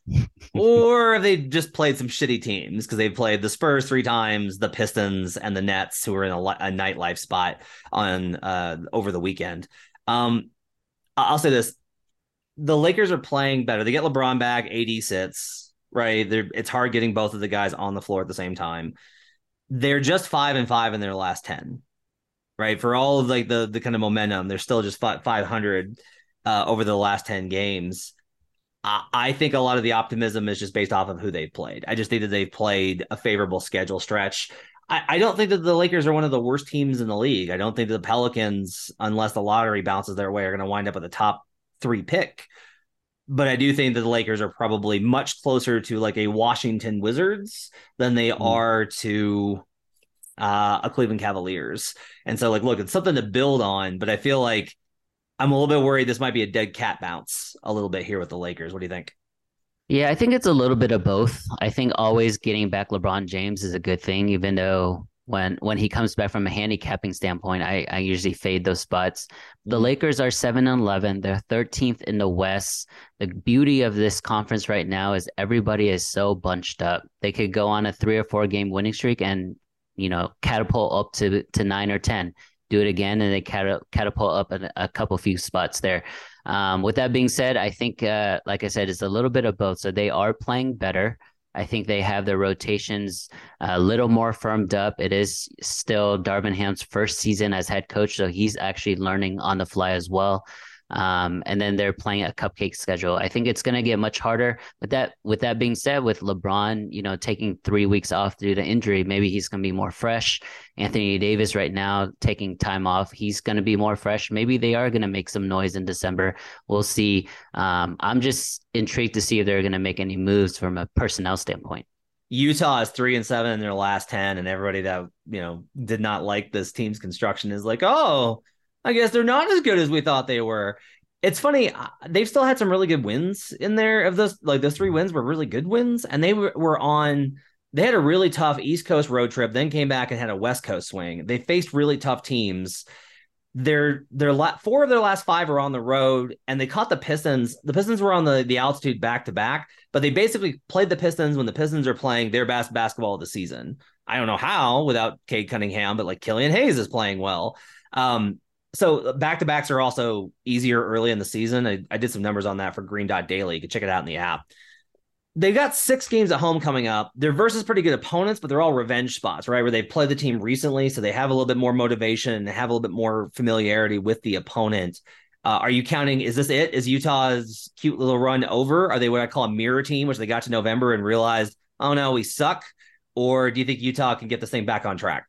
or have they just played some shitty teams because they've played the Spurs three times, the Pistons, and the Nets, who are in a, a nightlife spot on uh, over the weekend. Um, I'll say this: the Lakers are playing better. They get LeBron back, AD sits right. They're, it's hard getting both of the guys on the floor at the same time. They're just five and five in their last ten, right? For all of like the the kind of momentum, they're still just five hundred uh, over the last 10 games. I, I think a lot of the optimism is just based off of who they've played. I just think that they've played a favorable schedule stretch. I, I don't think that the Lakers are one of the worst teams in the league. I don't think that the Pelicans, unless the lottery bounces their way, are going to wind up with a top three pick. But I do think that the Lakers are probably much closer to like a Washington Wizards than they mm. are to uh, a Cleveland Cavaliers. And so, like, look, it's something to build on, but I feel like I'm a little bit worried this might be a dead cat bounce a little bit here with the Lakers. What do you think? Yeah, I think it's a little bit of both. I think always getting back LeBron James is a good thing, even though when when he comes back from a handicapping standpoint, I, I usually fade those spots. The. Lakers are seven and eleven. They're thirteenth in the West. The beauty of this conference right now is everybody is so bunched up. They could go on a three or four game winning streak and you know catapult up to to nine or ten do it again, and they catapult up a, a couple few spots there. Um, with that being said, I think, uh, like I said, it's a little bit of both. So they are playing better. I think they have their rotations a little more firmed up. It is still Darvin Ham's first season as head coach, so he's actually learning on the fly as well. Um, and then they're playing a cupcake schedule. I think it's going to get much harder. But that, with that being said, with LeBron, you know, taking three weeks off due to injury, maybe he's going to be more fresh. Anthony Davis right now taking time off, he's going to be more fresh. Maybe they are going to make some noise in December. We'll see. Um, I'm just intrigued to see if they're going to make any moves from a personnel standpoint. Utah is three and seven in their last ten, and everybody that you know did not like this team's construction is like, oh, I guess they're not as good as we thought they were. It's funny, uh, they've still had some really good wins in there. Of those, like those three wins were really good wins, and they were on. They had a really tough East Coast road trip, then came back and had a West Coast swing. They faced really tough teams. Their their la- four of their last five are on the road, and they caught the Pistons. The Pistons were on the the altitude back to back, but they basically played the Pistons when the Pistons are playing their best basketball of the season. I don't know how without Cade Cunningham, but like Killian Hayes is playing well. Um, so back to backs are also easier early in the season. I, I, did some numbers on that for Green Dot Daily. You can check it out in the app. They've got six games at home coming up. They're versus pretty good opponents, but they're all revenge spots, right? Where they played the team recently, so they have a little bit more motivation and have a little bit more familiarity with the opponent. Uh, are you counting? Is this it? Is Utah's cute little run over? Are they what I call a mirror team, which they got to November and realized, oh no, we suck? Or do you think Utah can get this thing back on track?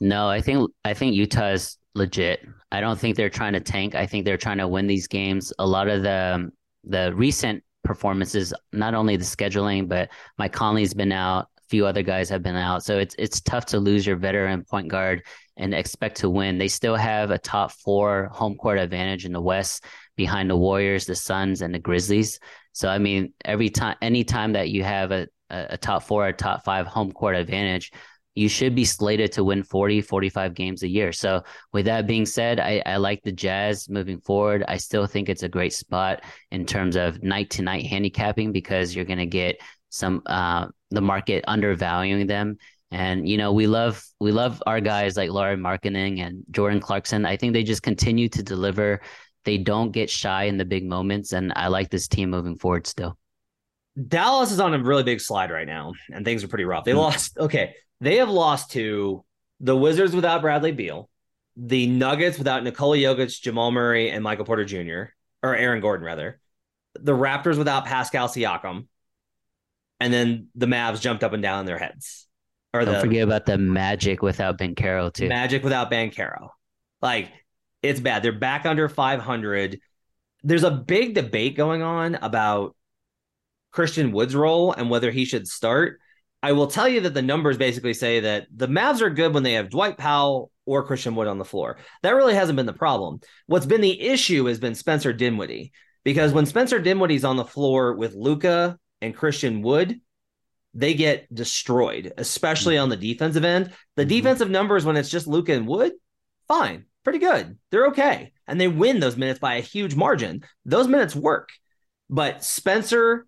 No, I think I think Utah is legit. I don't think they're trying to tank. I think they're trying to win these games. A lot of the the recent performances, not only the scheduling, but Mike Conley's been out. A few other guys have been out, so it's it's tough to lose your veteran point guard and expect to win. They still have a top four home court advantage in the West behind the Warriors, the Suns, and the Grizzlies. So I mean, every time, any time that you have a a top four or top five home court advantage, you should be slated to win 40, 45 games a year. So, with that being said, I, I like the Jazz moving forward. I still think it's a great spot in terms of night to night handicapping because you're going to get some, uh, the market undervaluing them. And you know we love we love our guys like Lauri Markkanen and Jordan Clarkson. I think they just continue to deliver. They don't get shy in the big moments, and I like this team moving forward still. Dallas is on a really big slide right now, and things are pretty rough. They mm-hmm. lost. Okay, they have lost to the Wizards without Bradley Beal, the Nuggets without Nikola Jokic, Jamal Murray, and Michael Porter Jr. or Aaron Gordon rather, the Raptors without Pascal Siakam, and then the Mavs jumped up and down in their heads. Or Don't the, forget about the Magic without Banchero too. Magic without Banchero, like it's bad. They're back under 500. There's a big debate going on about Christian Wood's role and whether he should start. I will tell you that the numbers basically say that the Mavs are good when they have Dwight Powell or Christian Wood on the floor. That really hasn't been the problem. What's been the issue has been Spencer Dinwiddie because when Spencer Dinwiddie's on the floor with Luka and Christian Wood, they get destroyed, especially on the defensive end. The mm-hmm. defensive numbers when it's just Luka and Wood, fine, pretty good. They're okay. And they win those minutes by a huge margin. Those minutes work. But Spencer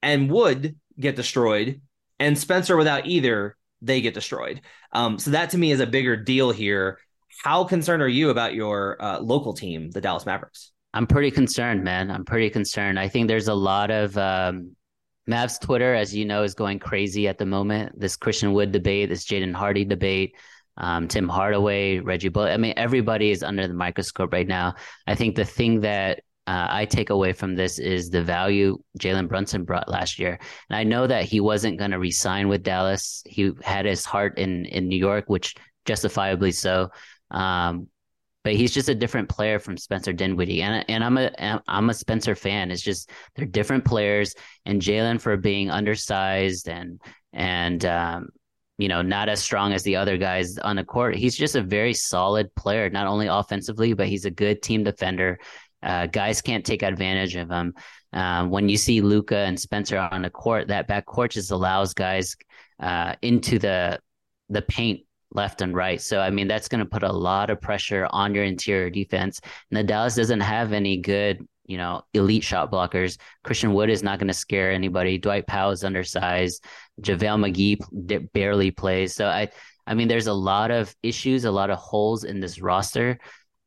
and Wood get destroyed, and Spencer without either, they get destroyed. Um, so that to me is a bigger deal here. How concerned are you about your uh, local team, the Dallas Mavericks? I'm pretty concerned, man. I'm pretty concerned. I think there's a lot of um, Mavs Twitter, as you know, is going crazy at the moment. This Christian Wood debate, this Jaden Hardy debate, um, Tim Hardaway, Reggie Bullock. I mean, everybody is under the microscope right now. I think the thing that uh, I take away from this is the value Jalen Brunson brought last year. And I know that he wasn't going to resign with Dallas. He had his heart in in New York, which justifiably so. Um, but he's just a different player from Spencer Dinwiddie, and and I'm a I'm a Spencer fan. It's just they're different players, and Jalen for being undersized and and um, you know not as strong as the other guys on the court. He's just a very solid player, not only offensively, but he's a good team defender. Uh, guys can't take advantage of him. Uh, when you see Luka and Spencer on the court, that back court just allows guys uh, into the the paint left and right. So I mean that's going to put a lot of pressure on your interior defense. And the Dallas doesn't have any good, you know, elite shot blockers. Christian Wood is not going to scare anybody. Dwight Powell is undersized. JaVale McGee barely plays. So I I mean there's a lot of issues, a lot of holes in this roster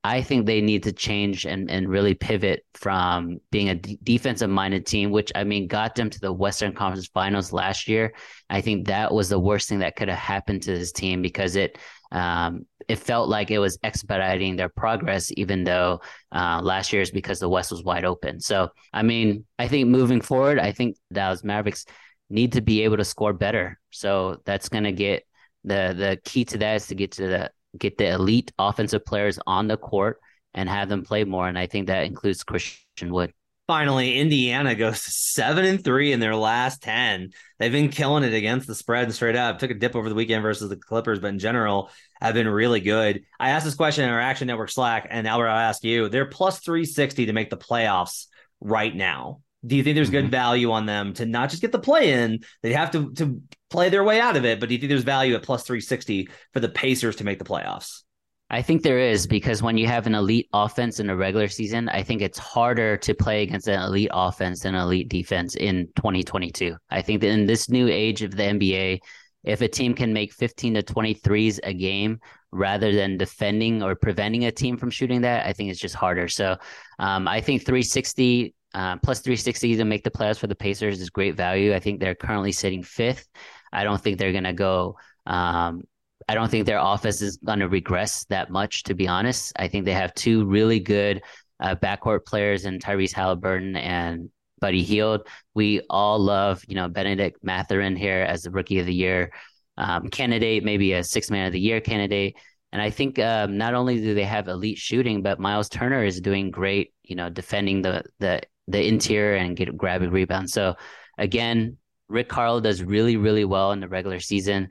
I think they need to change and, and really pivot from being a d- defensive minded team, which I mean got them to the Western Conference Finals last year. I think that was the worst thing that could have happened to this team because it um, it felt like it was expediting their progress, even though uh, last year is because the West was wide open. So I mean, I think moving forward, I think Dallas Mavericks need to be able to score better. So that's going to get the the key to that is to get to the get the elite offensive players on the court and have them play more. And I think that includes Christian Wood. Finally, Indiana goes seven and three in their last 10. They've been killing it against the spread and straight up. Took a dip over the weekend versus the Clippers, but in general, have been really good. I asked this question in our Action Network Slack, and Albert, I'll ask you. They're plus 360 to make the playoffs right now. Do you think there's good mm-hmm. value on them to not just get the play in? They have to to play their way out of it, but do you think there's value at plus 360 for the Pacers to make the playoffs? I think there is because when you have an elite offense in a regular season, I think it's harder to play against an elite offense and elite defense in 2022. I think that in this new age of the NBA, if a team can make 15 to 23s a game rather than defending or preventing a team from shooting that, I think it's just harder. So um, I think 360 uh, plus 360 to make the playoffs for the Pacers is great value. I think they're currently sitting fifth. I don't think they're going to go. Um, I don't think their offense is going to regress that much, to be honest. I think they have two really good uh, backcourt players in Tyrese Halliburton and Buddy Hield. We all love, you know, Bennedict Mathurin here as the rookie of the year um, candidate, maybe a six man of the year candidate. And I think um, not only do they have elite shooting, but Miles Turner is doing great, you know, defending the the the interior and get grabbing rebounds. So again, Rick Carlisle does really, really well in the regular season.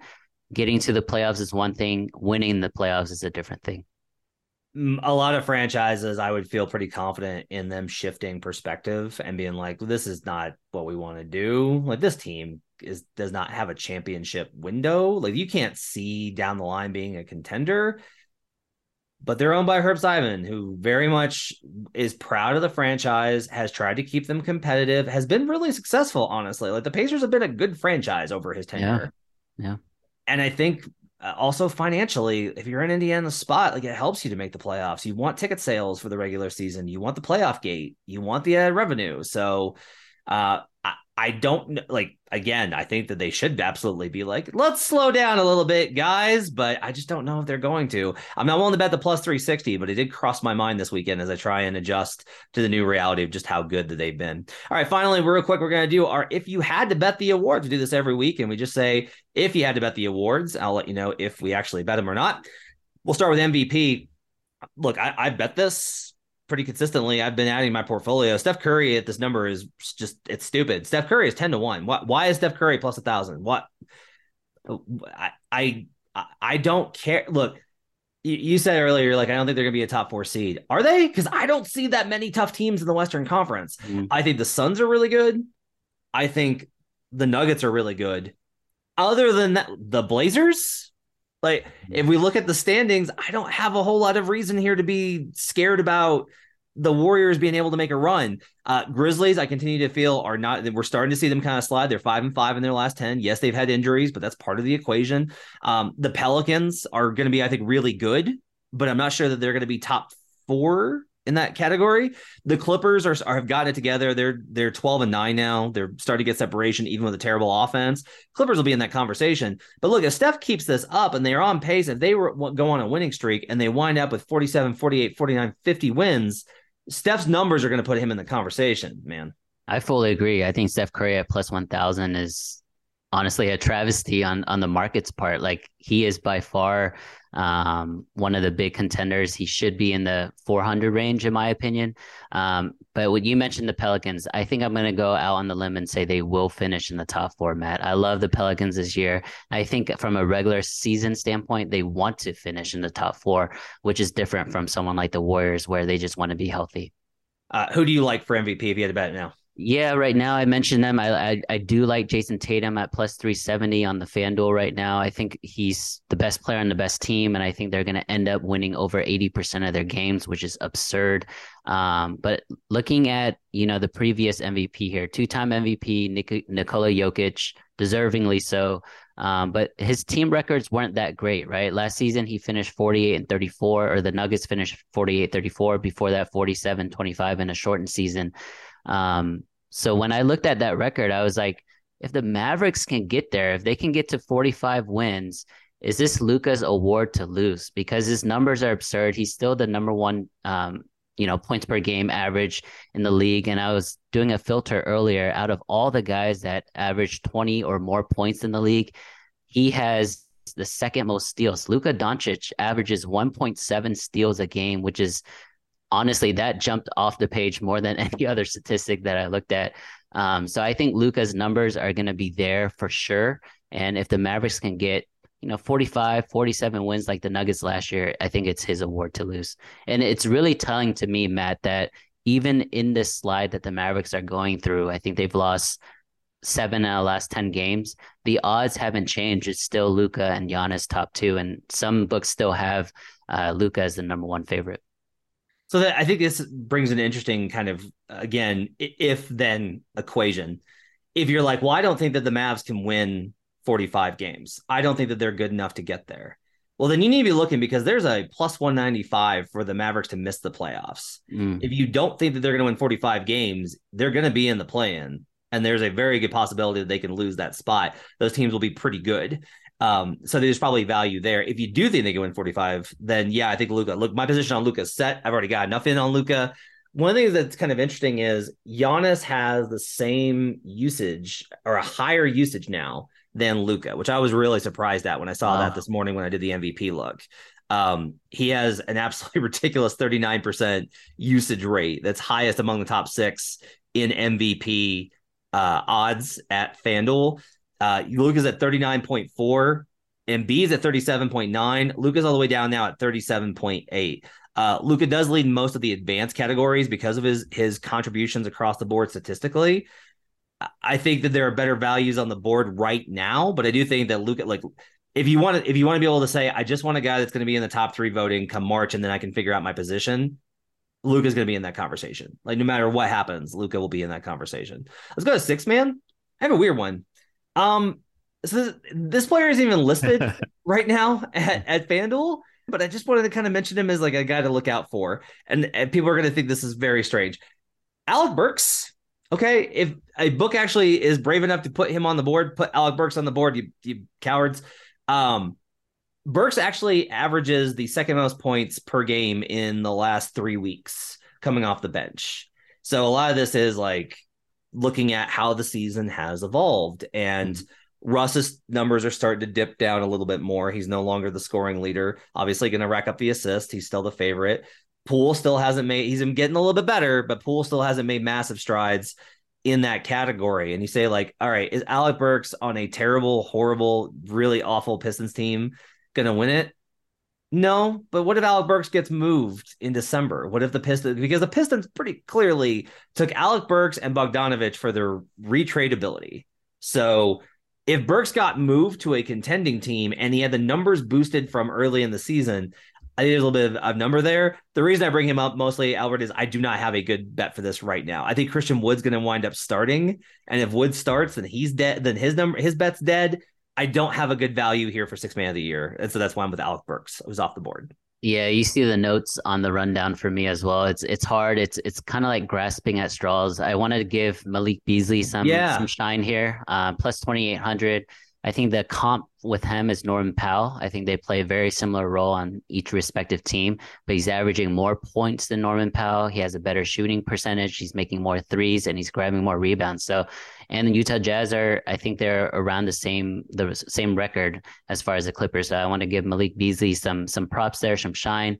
Getting to the playoffs is one thing. Winning the playoffs is a different thing. Mm, a lot of franchises, I would feel pretty confident in them shifting perspective and being like, "This is not what we want to do." Like this team is does not have a championship window. Like you can't see down the line being a contender but they're owned by Herb Simon, who very much is proud of the franchise, has tried to keep them competitive, has been really successful, honestly. Like the Pacers have been a good franchise over his tenure. Yeah. yeah. And I think uh, also financially, if you're in Indiana spot, like it helps you to make the playoffs. You want ticket sales for the regular season, you want the playoff gate, you want the uh, revenue. So uh, I, I don't like again, I think that they should absolutely be like, let's slow down a little bit, guys, but I just don't know if they're going to. I'm not willing to bet the plus 360, but it did cross my mind this weekend as I try and adjust to the new reality of just how good that they've been. All right, finally, real quick, we're going to do our if you had to bet the awards. We do this every week, and we just say if you had to bet the awards, I'll let you know if we actually bet them or not. We'll start with MVP. Look, I, I bet this pretty consistently. I've been adding my portfolio. Steph Curry at this number is just it's stupid. Steph Curry is 10 to 1. Why, why is Steph Curry plus a thousand? What I, I I don't care. Look, you said earlier, you're like, I don't think they're going to be a top four seed. Are they? Because I don't see that many tough teams in the Western Conference. Mm-hmm. I think the Suns are really good. I think the Nuggets are really good. Other than that, the Blazers, like, if we look at the standings, I don't have a whole lot of reason here to be scared about the Warriors being able to make a run. Uh, Grizzlies, I continue to feel are not. We're starting to see them kind of slide. They're five and five in their last ten. Yes, they've had injuries, but that's part of the equation. Um, the Pelicans are going to be, I think, really good, but I'm not sure that they're going to be top four in that category. The Clippers are, are, have gotten it together. They're they're 12 and 9 now. They're starting to get separation even with a terrible offense. Clippers will be in that conversation. But look, if Steph keeps this up and they're on pace, if they were, go on a winning streak and they wind up with 47, 48, 49, 50 wins, Steph's numbers are going to put him in the conversation, man. I fully agree. I think Steph Curry at plus 1000 is honestly a travesty on on the market's part. Like he is by far um, one of the big contenders. He should be in the 400 range, in my opinion. Um, but when you mentioned the Pelicans, I think I'm going to go out on the limb and say they will finish in the top four, Matt. I love the Pelicans this year. I think from a regular season standpoint, they want to finish in the top four, which is different from someone like the Warriors, where they just want to be healthy. Uh, who do you like for MVP if you had to bet now? Yeah, right now I mentioned them. I, I, I do like Jayson Tatum at plus three seventy on the FanDuel right now. I think he's the best player on the best team, and I think they're going to end up winning over eighty percent of their games, which is absurd. Um, but looking at you know the previous MVP here, two time MVP Nik- Nikola Jokic, deservingly so. Um, but his team records weren't that great, right? Last season he finished 48 and 34, or the Nuggets finished 48 34. Before that, 47 25 in a shortened season. Um, so when I looked at that record, I was like, if the Mavericks can get there, if they can get to 45 wins, is this Luka's award to lose? Because his numbers are absurd. He's still the number one, um, you know, points per game average in the league. And I was doing a filter earlier. Out of all the guys that average 20 or more points in the league, he has the second most steals. Luka Doncic averages 1.7 steals a game, which is honestly, that jumped off the page more than any other statistic that I looked at. Um, so I think Luka's numbers are going to be there for sure. And if the Mavericks can get, you know, 45, 47 wins like the Nuggets last year, I think it's his award to lose. And it's really telling to me, Matt, that even in this slide that the Mavericks are going through, I think they've lost seven out of the last 10 games. The odds haven't changed. It's still Luka and Giannis top two. And some books still have uh, Luka as the number one favorite. So that I think this brings an interesting kind of again if then equation. If you're like, well, I don't think that the Mavs can win 45 games. I don't think that they're good enough to get there. Well, then you need to be looking because there's a plus 195 for the Mavericks to miss the playoffs. Mm. If you don't think that they're going to win 45 games, they're going to be in the play in. And there's a very good possibility that they can lose that spot. Those teams will be pretty good. Um, so there's probably value there. If you do think they can win 45, then yeah, I think Luka. Look, my position on Luka is set. I've already got enough in on Luka. One of the things that's kind of interesting is Giannis has the same usage or a higher usage now than Luka, which I was really surprised at when I saw wow. that this morning when I did the MVP look. Um, he has an absolutely ridiculous 39% usage rate that's highest among the top six in MVP uh, odds at FanDuel. Uh, Luka's at 39.4 and B is at 37.9. Luka's all the way down now at 37.8. Uh, Luka does lead most of the advanced categories because of his his contributions across the board statistically. I think that there are better values on the board right now, but I do think that Luka, like, if you want to, if you want to be able to say, I just want a guy that's going to be in the top three voting come March, and then I can figure out my position. Luka's going to be in that conversation. Like, no matter what happens, Luka will be in that conversation. Let's go to six man. I have a weird one. Um, so this, this player isn't even listed right now at, at FanDuel, but I just wanted to kind of mention him as like a guy to look out for. And, and people are going to think this is very strange. Alec Burks Okay, if a book actually is brave enough to put him on the board, put Alec Burks on the board, you, you cowards. Um, Burks actually averages the second most points per game in the last three weeks coming off the bench. So a lot of this is like looking at how the season has evolved. And mm-hmm. Russ's numbers are starting to dip down a little bit more. He's no longer the scoring leader. Obviously, going to rack up the assist. He's still the favorite. Poole still hasn't made, he's been getting a little bit better, but Poole still hasn't made massive strides in that category. And you say, like, all right, is Alec Burks on a terrible, horrible, really awful Pistons team going to win it? No, but what if Alec Burks gets moved in December? What if the Pistons, because the Pistons pretty clearly took Alec Burks and Bogdanovich for their retradability. So if Burks got moved to a contending team and he had the numbers boosted from early in the season, I think there's a little bit of, of number there. The reason I bring him up mostly, Albert, is I do not have a good bet for this right now. I think Christian Wood's going to wind up starting, and if Wood starts, then he's dead. Then his number, his bet's dead. I don't have a good value here for six man of the year. And so that's why I'm with Alec Burks. I was off the board. Yeah, you see the notes on the rundown for me as well. It's it's hard. It's it's kind of like grasping at straws. I wanted to give Malik Beasley some yeah. some shine here. Uh, plus twenty eight hundred. I think the comp with him is Norman Powell. I think they play a very similar role on each respective team, but he's averaging more points than Norman Powell. He has a better shooting percentage. He's making more threes and he's grabbing more rebounds. So, and the Utah Jazz are, I think they're around the same the same record as far as the Clippers. So I want to give Malik Beasley some some props there, some shine.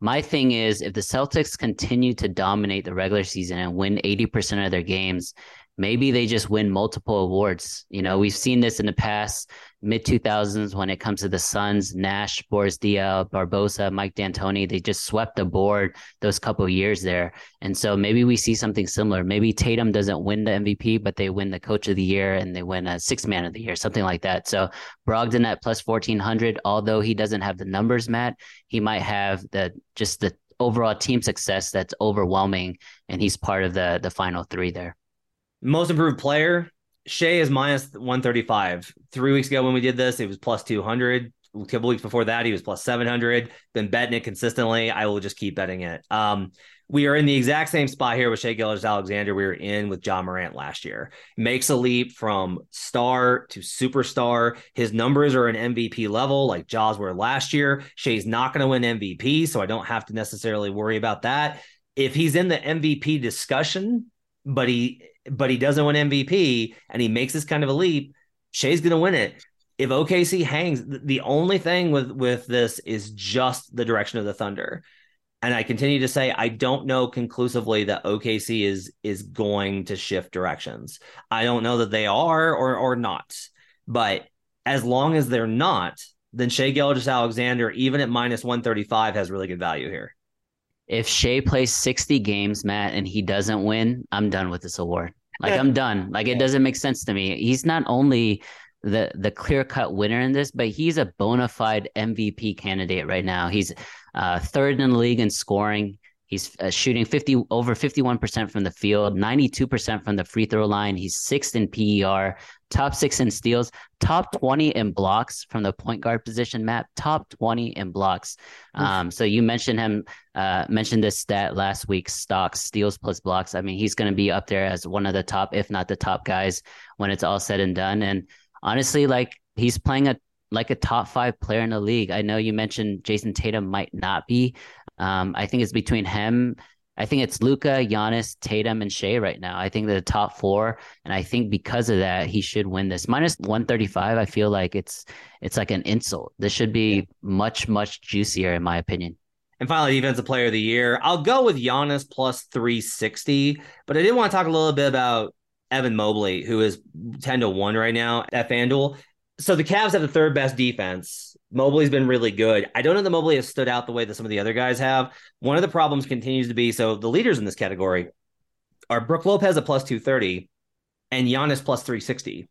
My thing is, if the Celtics continue to dominate the regular season and win 80% of their games, maybe they just win multiple awards. You know, we've seen this in the past mid 2000s when it comes to the Suns, Nash, Boris Diaw, Barbosa, Mike D'Antoni. They just swept the board those couple years there. And so maybe we see something similar. Maybe Tatum doesn't win the MVP, but they win the coach of the year and they win a six man of the year, something like that. So Brogdon at plus 1400, although he doesn't have the numbers, Matt, he might have the just the overall team success that's overwhelming and he's part of the the final three there. Most improved player, Shai is minus 135. Three weeks ago when we did this, it was plus 200. A couple weeks before that, he was plus 700. Been betting it consistently. I will just keep betting it. Um, we are in the exact same spot here with Shai Gilgeous-Alexander. We were in with Ja Morant last year. Makes a leap from star to superstar. His numbers are an MVP level, like Ja's were last year. Shai's not going to win MVP, so I don't have to necessarily worry about that. If he's in the MVP discussion, but he but he doesn't win MVP and he makes this kind of a leap, Shai's going to win it. If OKC hangs, the only thing with with this is just the direction of the Thunder. And I continue to say I don't know conclusively that OKC is is going to shift directions. I don't know that they are or or not. But as long as they're not, then Shai Gilgeous-Alexander, even at minus 135, has really good value here if Shai plays 60 games, Matt, and he doesn't win, I'm done with this award. Like I'm done. Like it doesn't make sense to me. He's not only the the clear cut winner in this, but he's a bona fide MVP candidate right now. He's uh, third in the league in scoring. He's uh, shooting 50 over 51% from the field, 92% from the free throw line. He's sixth in PER, top six in steals, top 20 in blocks from the point guard position, Matt, top 20 in blocks. Um, so you mentioned him, uh, mentioned this stat last week, stocks, steals plus blocks. I mean, he's going to be up there as one of the top, if not the top guys when it's all said and done. And honestly, like he's playing a like a top five player in the league. I know you mentioned Jayson Tatum might not be, um, I think it's between him. I think it's Luka, Giannis, Tatum, and Shai right now. I think they're the top four, and I think because of that, he should win this. Minus one thirty five. I feel like it's it's like an insult. This should be yeah. much much juicier, in my opinion. And finally, defensive player of the year. I'll go with Giannis plus 360, but I did want to talk a little bit about Evan Mobley, who is 10 to 1 right now at FanDuel. So the Cavs have the third best defense Mobley's been really good. I don't know that Mobley has stood out the way that some of the other guys have. One of the problems continues to be so the leaders in this category are Brook Lopez at plus 230 and Giannis plus 360.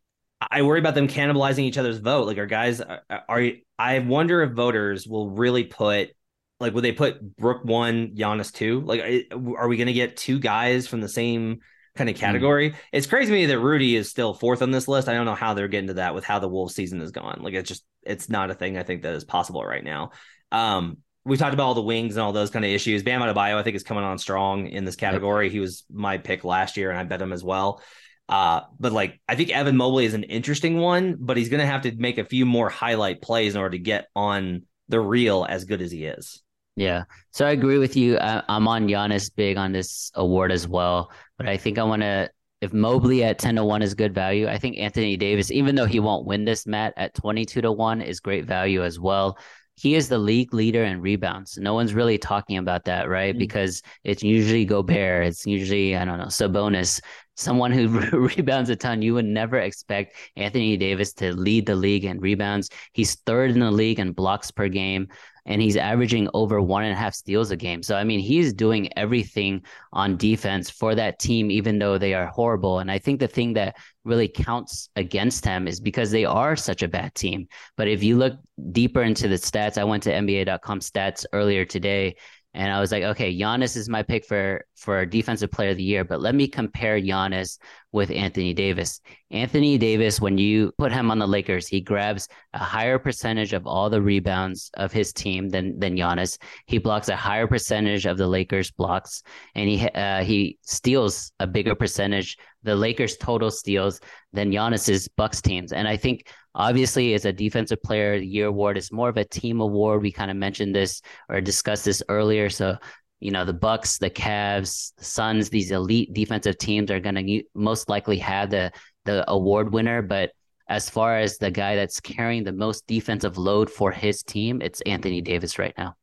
I worry about them cannibalizing each other's vote. Like, our guys are, are I wonder if voters will really put like would they put Brook one, Giannis two? Like, are we going to get two guys from the same kind of hmm. category. Mm. It's crazy to me that Rudy is still fourth on this list. I don't know how they're getting to that with how the Wolves season is gone. Like it's just it's not a thing I think that is possible right now. Um, we talked about all the wings and all those kind of issues. Bam Adebayo, I think, is coming on strong in this category. Yep. He was my pick last year, and I bet him as well. Uh, but like I think Evan Mobley is an interesting one, but he's going to have to make a few more highlight plays in order to get on the reel as good as he is. Yeah, so I agree with you. I, I'm on Giannis big on this award as well, but I think I want to. If Mobley at ten to one is good value, I think Anthony Davis, even though he won't win this, Matt at twenty two to one is great value as well he is the league leader in rebounds. No one's really talking about that, right? Mm-hmm. Because it's usually Gobert, it's usually I don't know Sabonis, someone who rebounds a ton. You would never expect Anthony Davis to lead the league in rebounds. He's third in the league in blocks per game and he's averaging over one and a half steals a game. So, I mean, he's doing everything on defense for that team, even though they are horrible. And I think the thing that really counts against him is because they are such a bad team. But if you look deeper into the stats, I went to NBA.com stats earlier today and I was like, okay, Giannis is my pick for for defensive player of the year, but let me compare Giannis with Anthony Davis. Anthony Davis, when you put him on the Lakers, he grabs a higher percentage of all the rebounds of his team than than Giannis. He blocks a higher percentage of the Lakers blocks, and he uh, he steals a bigger percentage. The Lakers total steals than Giannis's Bucks teams, and I think Obviously, as a defensive player year award. It's more of a team award. We kind of mentioned this or discussed this earlier. So, you know, the Bucks, the Cavs, the Suns, these elite defensive teams are going to most likely have the the award winner. But as far as the guy that's carrying the most defensive load for his team, it's Anthony Davis right now.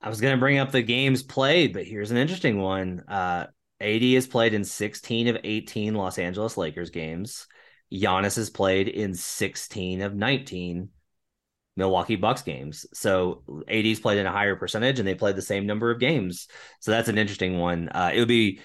I was going to bring up the games played, but here's an interesting one. Uh, AD has played in 16 of 18 Los Angeles Lakers games. Giannis has played in 16 of 19 Milwaukee Bucks games. So AD's played in a higher percentage and they played the same number of games. So that's an interesting one. Uh, it would be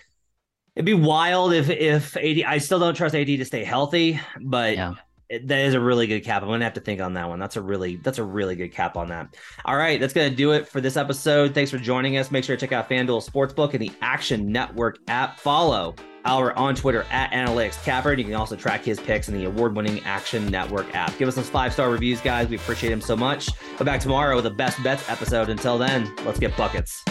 it'd be wild if if AD I still don't trust AD to stay healthy, but yeah. That is a really good cap. I'm gonna have to think on that one. That's a really that's a really good cap on that. All right, that's gonna do it for this episode. Thanks for joining us. Make sure to check out FanDuel Sportsbook and the Action Network app. Follow Albert on Twitter at Analytics Capper. You can also track his picks in the award winning Action Network app. Give us those five star reviews, guys. We appreciate them so much. We're back tomorrow with the best bets episode. Until then, let's get buckets.